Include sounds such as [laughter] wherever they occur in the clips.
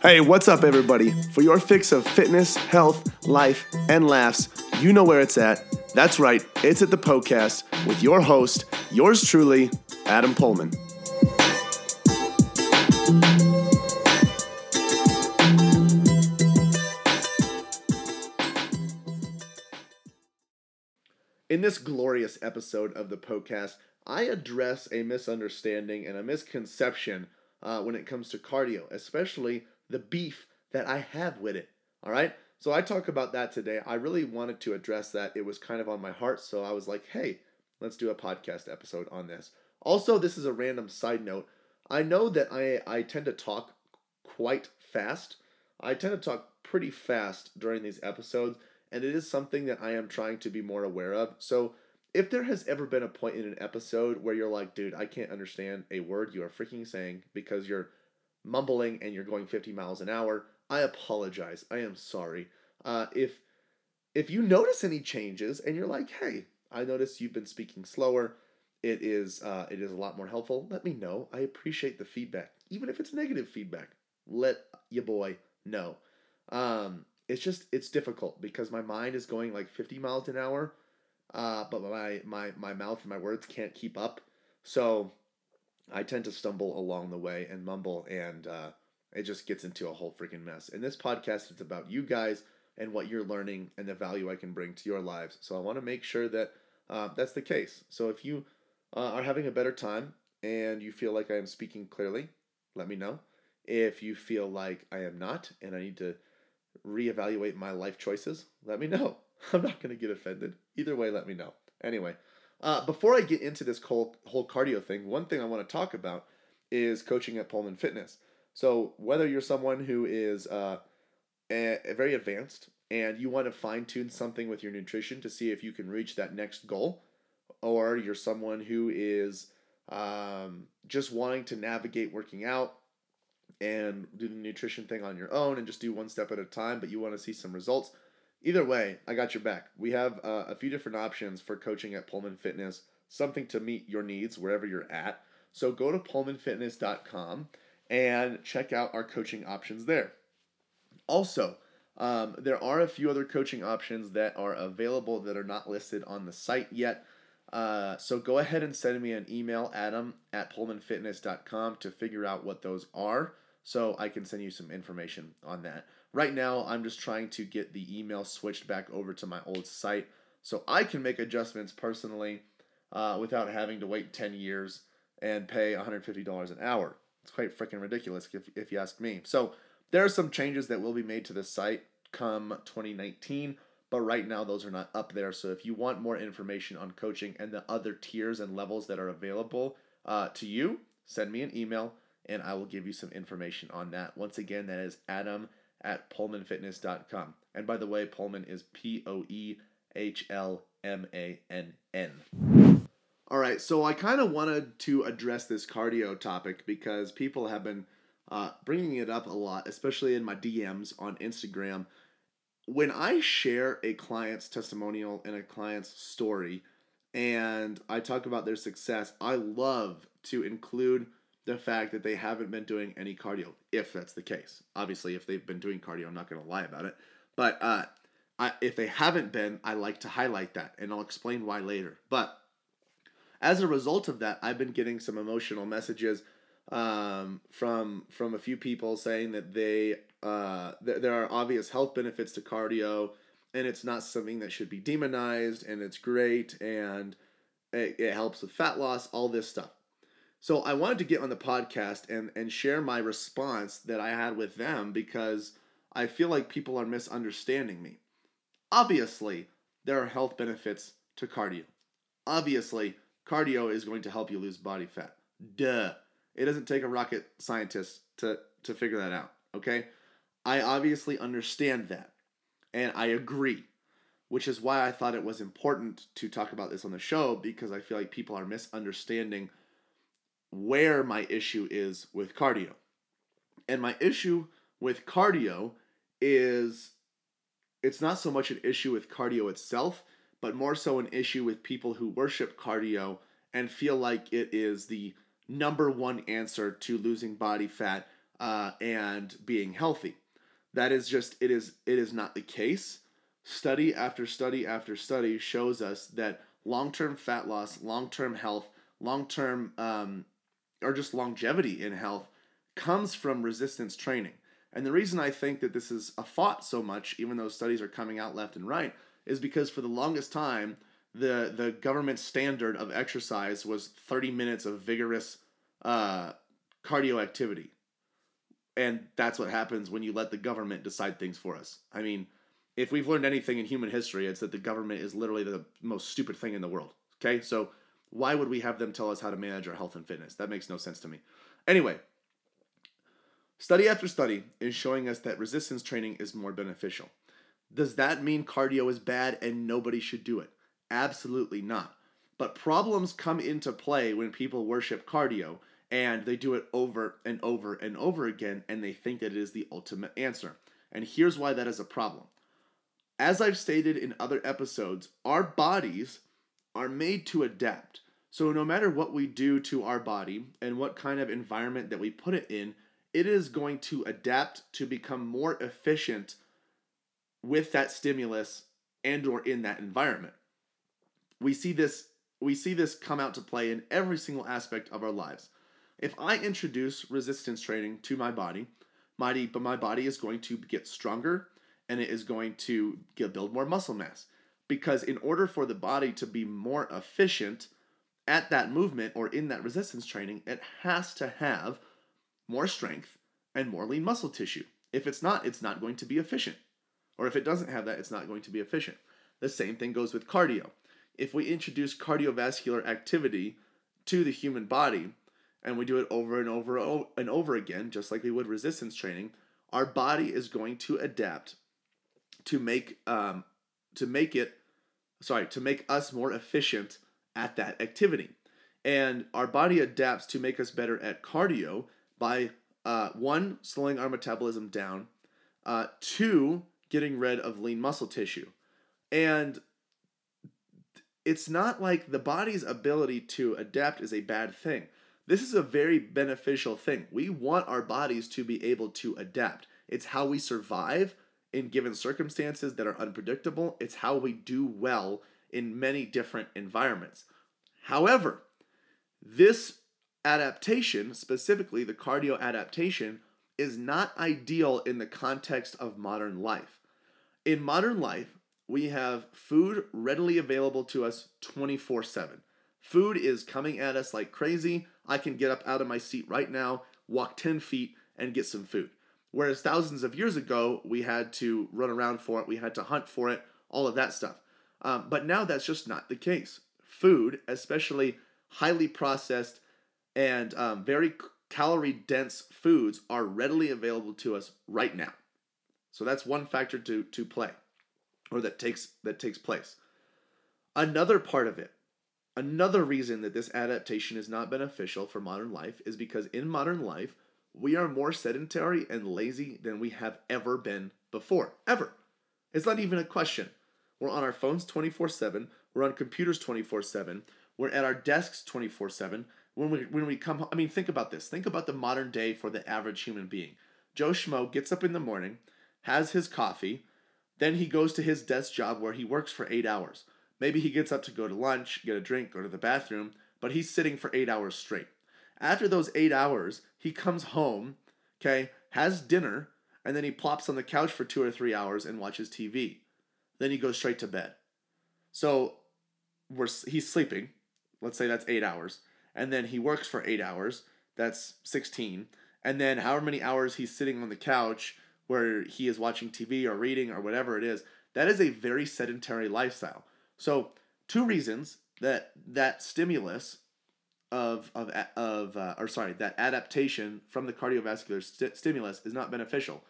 Hey, what's up, everybody? For your fix of fitness, health, life, and laughs, you know where it's at. That's right, it's at the Poecast with your host, yours truly, Adam Poehlmann. In this glorious episode of the Poecast, I address a misunderstanding and a misconception uh, when it comes to cardio, especially the beef that I have with it. All right. So I talk about that today. I really wanted to address that. It was kind of on my heart. So I was like, hey, let's do a podcast episode on this. Also, this is a random side note. I know that I, I tend to talk quite fast. I tend to talk pretty fast during these episodes, and it is something that I am trying to be more aware of. So if there has ever been a point in an episode where you're like, dude, I can't understand a word you are freaking saying because you're mumbling and you're going 50 miles an hour, I apologize. I am sorry. Uh, if if you notice any changes and you're like, hey, I notice you've been speaking slower, it is uh, it is a lot more helpful. Let me know. I appreciate the feedback, even if it's negative feedback. Let your boy know. Um, it's just it's difficult because my mind is going like 50 miles an hour, uh, but my my my mouth and my words can't keep up. So I tend to stumble along the way and mumble, and uh, it just gets into a whole freaking mess. And this podcast is about you guys and what you're learning and the value I can bring to your lives. So I want to make sure that uh, that's the case. So if you uh, are having a better time and you feel like I am speaking clearly, let me know. If you feel like I am not and I need to reevaluate my life choices, let me know. [laughs] I'm not going to get offended. Either way, let me know. Anyway, uh, before I get into this whole whole cardio thing, one thing I want to talk about is coaching at Poehlmann Fitness. So whether you're someone who is uh, a, a very advanced and you want to fine tune something with your nutrition to see if you can reach that next goal, or you're someone who is um, just wanting to navigate working out and do the nutrition thing on your own and just do one step at a time, but you want to see some results Either way, I got your back. We have uh, a few different options for coaching at Poehlmann Fitness, something to meet your needs wherever you're at. So go to poehlmannfitness.com and check out our coaching options there. Also, um, there are a few other coaching options that are available that are not listed on the site yet. Uh, so go ahead and send me an email, adam at poehlmannfitness.com, to figure out what those are so I can send you some information on that. Right now, I'm just trying to get the email switched back over to my old site so I can make adjustments personally uh, without having to wait 10 years and pay $150 an hour. It's quite freaking ridiculous if, if you ask me. So there are some changes that will be made to the site come 2019, but right now those are not up there. So if you want more information on coaching and the other tiers and levels that are available uh, to you, send me an email and I will give you some information on that. Once again, that is Adam at poehlmannfitness.com. And by the way, Poehlmann is P O E H L M A N N. All right, so I kind of wanted to address this cardio topic because people have been uh, bringing it up a lot, especially in my DMs on Instagram. When I share a client's testimonial and a client's story, and I talk about their success, I love to include the fact that they haven't been doing any cardio, if that's the case. Obviously, if they've been doing cardio, I'm not going to lie about it. But uh, I, if they haven't been, I like to highlight that, and I'll explain why later. But as a result of that, I've been getting some emotional messages um, from from a few people saying that they uh, th- there are obvious health benefits to cardio, and it's not something that should be demonized, and it's great, and it, it helps with fat loss, all this stuff. So I wanted to get on the podcast and and share my response that I had with them because I feel like people are misunderstanding me. Obviously, there are health benefits to cardio. Obviously, cardio is going to help you lose body fat. Duh. It doesn't take a rocket scientist to to figure that out, okay? I obviously understand that. And I agree, which is why I thought it was important to talk about this on the show because I feel like people are misunderstanding where my issue is with cardio. And my issue with cardio is it's not so much an issue with cardio itself, but more so an issue with people who worship cardio and feel like it is the number one answer to losing body fat uh, and being healthy. That is just it is it is not the case. Study after study after study shows us that long term fat loss, long term health, long term um, or just longevity in health comes from resistance training. And the reason I think that this is a fought so much, even though studies are coming out left and right, is because for the longest time, the the government standard of exercise was 30 minutes of vigorous uh, cardio activity. And that's what happens when you let the government decide things for us. I mean, if we've learned anything in human history, it's that the government is literally the most stupid thing in the world. Okay? So why would we have them tell us how to manage our health and fitness? That makes no sense to me. Anyway, study after study is showing us that resistance training is more beneficial. Does that mean cardio is bad and nobody should do it? Absolutely not. But problems come into play when people worship cardio and they do it over and over and over again and they think that it is the ultimate answer. And here's why that is a problem. As I've stated in other episodes, our bodies are made to adapt. So no matter what we do to our body and what kind of environment that we put it in, it is going to adapt to become more efficient with that stimulus and or in that environment. We see this we see this come out to play in every single aspect of our lives. If I introduce resistance training to my body, my, but my body is going to get stronger and it is going to get, build more muscle mass. Because in order for the body to be more efficient at that movement or in that resistance training, it has to have more strength and more lean muscle tissue. If it's not, it's not going to be efficient. Or if it doesn't have that, it's not going to be efficient. The same thing goes with cardio. If we introduce cardiovascular activity to the human body and we do it over and over and over again, just like we would resistance training, our body is going to adapt to make um, to make it sorry to make us more efficient at that activity. And our body adapts to make us better at cardio by uh, one slowing our metabolism down uh, two getting rid of lean muscle tissue. And it's not like the body's ability to adapt is a bad thing. This is a very beneficial thing. We want our bodies to be able to adapt. It's how we survive in given circumstances that are unpredictable. It's how we do well in many different environments. However, this adaptation, specifically the cardio adaptation, is not ideal in the context of modern life. In modern life, we have food readily available to us 24 7. Food is coming at us like crazy. I can get up out of my seat right now, walk 10 feet, and get some food. Whereas thousands of years ago, we had to run around for it, we had to hunt for it, all of that stuff. Um, but now that's just not the case. Food, especially highly processed and um, very calorie dense foods, are readily available to us right now. So that's one factor to, to play, or that takes that takes place. Another part of it, another reason that this adaptation is not beneficial for modern life is because in modern life, we are more sedentary and lazy than we have ever been before. Ever. It's not even a question. We're on our phones 24 7. We're on computers 24 7. We're at our desks 24 7. When we, when we come home, I mean, think about this. Think about the modern day for the average human being. Joe Schmo gets up in the morning, has his coffee, then he goes to his desk job where he works for eight hours. Maybe he gets up to go to lunch, get a drink, go to the bathroom, but he's sitting for eight hours straight. After those eight hours, he comes home, okay, has dinner, and then he plops on the couch for two or three hours and watches TV. Then he goes straight to bed. So we're he's sleeping. Let's say that's eight hours, and then he works for eight hours. That's sixteen, and then however many hours he's sitting on the couch where he is watching TV or reading or whatever it is. That is a very sedentary lifestyle. So two reasons that that stimulus of of of uh, or sorry that adaptation from the cardiovascular st- stimulus is not beneficial.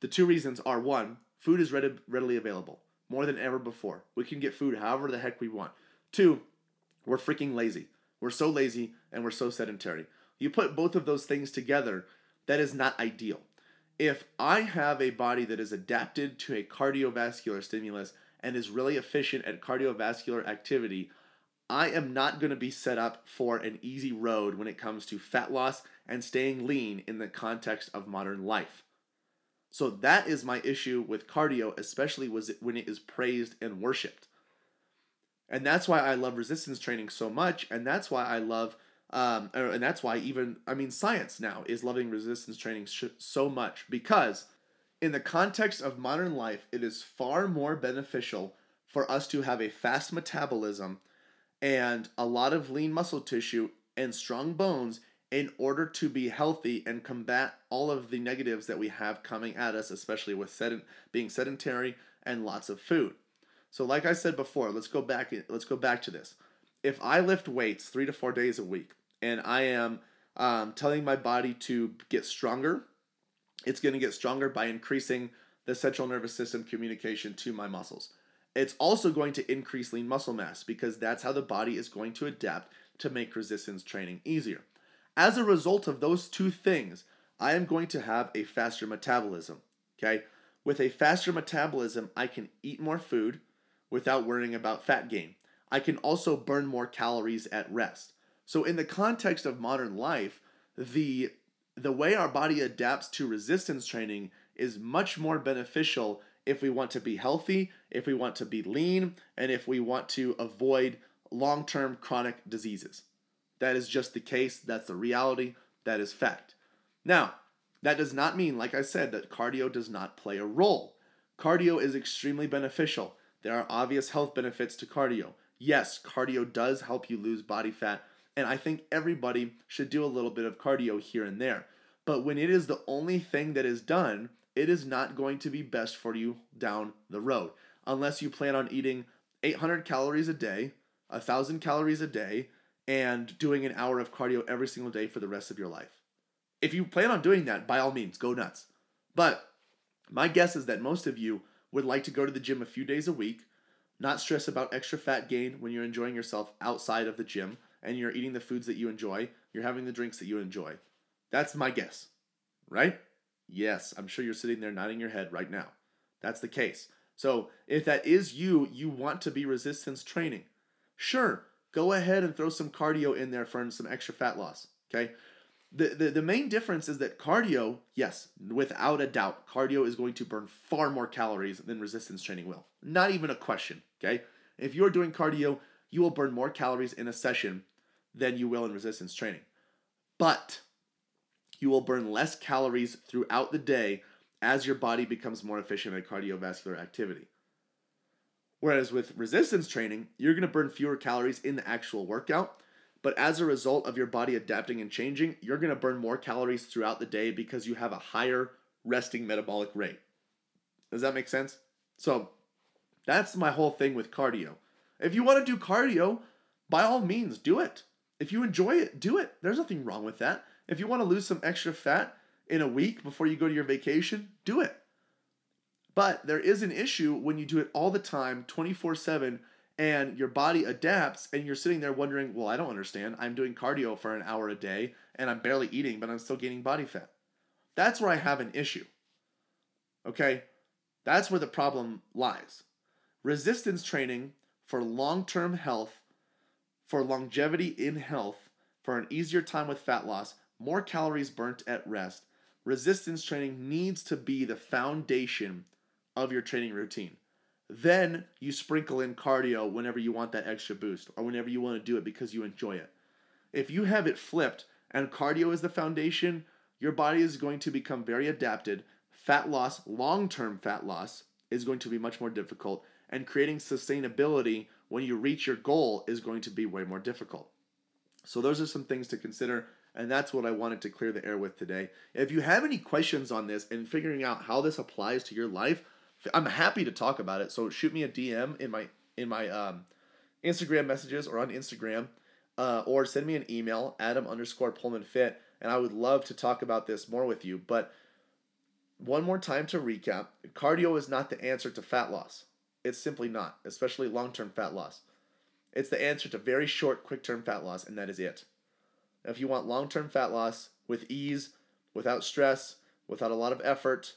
The two reasons are one, food is ready, readily available more than ever before. We can get food however the heck we want. Two, we're freaking lazy. We're so lazy and we're so sedentary. You put both of those things together, that is not ideal. If I have a body that is adapted to a cardiovascular stimulus and is really efficient at cardiovascular activity, I am not going to be set up for an easy road when it comes to fat loss and staying lean in the context of modern life. So that is my issue with cardio, especially when it is praised and worshiped. And that's why I love resistance training so much, and that's why I love, um, and that's why even I mean science now is loving resistance training so much because in the context of modern life, it is far more beneficial for us to have a fast metabolism and a lot of lean muscle tissue and strong bones in order to be healthy and combat all of the negatives that we have coming at us, especially with sedent- being sedentary and lots of food. So, like I said before, let's go back. Let's go back to this. If I lift weights three to four days a week, and I am um, telling my body to get stronger, it's going to get stronger by increasing the central nervous system communication to my muscles. It's also going to increase lean muscle mass because that's how the body is going to adapt to make resistance training easier. As a result of those two things, I am going to have a faster metabolism. Okay? With a faster metabolism, I can eat more food without worrying about fat gain. I can also burn more calories at rest. So in the context of modern life, the the way our body adapts to resistance training is much more beneficial if we want to be healthy, if we want to be lean, and if we want to avoid long-term chronic diseases. That is just the case. That's the reality. That is fact. Now, that does not mean, like I said, that cardio does not play a role. Cardio is extremely beneficial. There are obvious health benefits to cardio. Yes, cardio does help you lose body fat, and I think everybody should do a little bit of cardio here and there. But when it is the only thing that is done, it is not going to be best for you down the road unless you plan on eating 800 calories a day, 1,000 calories a day, and doing an hour of cardio every single day for the rest of your life. If you plan on doing that, by all means, go nuts. But my guess is that most of you would like to go to the gym a few days a week, not stress about extra fat gain when you're enjoying yourself outside of the gym and you're eating the foods that you enjoy, you're having the drinks that you enjoy. That's my guess, right? Yes, I'm sure you're sitting there nodding your head right now. That's the case. So, if that is you, you want to be resistance training. Sure, go ahead and throw some cardio in there for some extra fat loss. Okay. The, the, the main difference is that cardio, yes, without a doubt, cardio is going to burn far more calories than resistance training will. Not even a question. Okay. If you're doing cardio, you will burn more calories in a session than you will in resistance training. But you will burn less calories throughout the day as your body becomes more efficient at cardiovascular activity. Whereas with resistance training, you're going to burn fewer calories in the actual workout, but as a result of your body adapting and changing, you're going to burn more calories throughout the day because you have a higher resting metabolic rate. Does that make sense? So, that's my whole thing with cardio. If you want to do cardio, by all means, do it. If you enjoy it, do it. There's nothing wrong with that. If you want to lose some extra fat in a week before you go to your vacation, do it. But there is an issue when you do it all the time, 24 7, and your body adapts, and you're sitting there wondering, well, I don't understand. I'm doing cardio for an hour a day, and I'm barely eating, but I'm still gaining body fat. That's where I have an issue. Okay? That's where the problem lies. Resistance training for long term health, for longevity in health, for an easier time with fat loss, more calories burnt at rest, resistance training needs to be the foundation of your training routine. Then you sprinkle in cardio whenever you want that extra boost or whenever you want to do it because you enjoy it. If you have it flipped and cardio is the foundation, your body is going to become very adapted. Fat loss, long term fat loss, is going to be much more difficult, and creating sustainability when you reach your goal is going to be way more difficult. So, those are some things to consider, and that's what I wanted to clear the air with today. If you have any questions on this and figuring out how this applies to your life, I'm happy to talk about it. So shoot me a DM in my in my um, Instagram messages or on Instagram, uh, or send me an email, Adam underscore Poehlmann Fit, and I would love to talk about this more with you. But one more time to recap: cardio is not the answer to fat loss. It's simply not, especially long term fat loss. It's the answer to very short, quick term fat loss, and that is it. If you want long term fat loss with ease, without stress, without a lot of effort,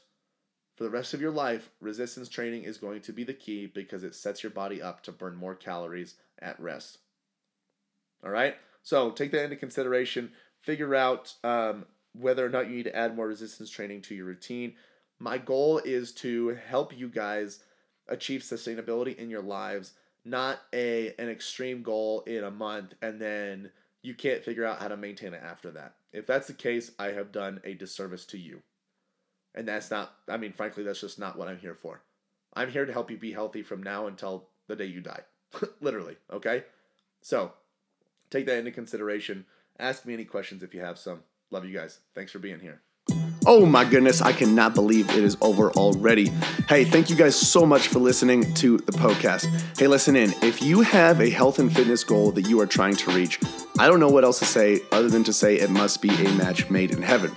for the rest of your life, resistance training is going to be the key because it sets your body up to burn more calories at rest. All right. So take that into consideration. Figure out um, whether or not you need to add more resistance training to your routine. My goal is to help you guys achieve sustainability in your lives, not a an extreme goal in a month and then you can't figure out how to maintain it after that. If that's the case, I have done a disservice to you. And that's not I mean frankly that's just not what I'm here for. I'm here to help you be healthy from now until the day you die. [laughs] Literally, okay? So, take that into consideration. Ask me any questions if you have some. Love you guys. Thanks for being here. Oh my goodness, I cannot believe it is over already. Hey, thank you guys so much for listening to the podcast. Hey, listen in. If you have a health and fitness goal that you are trying to reach, I don't know what else to say other than to say it must be a match made in heaven.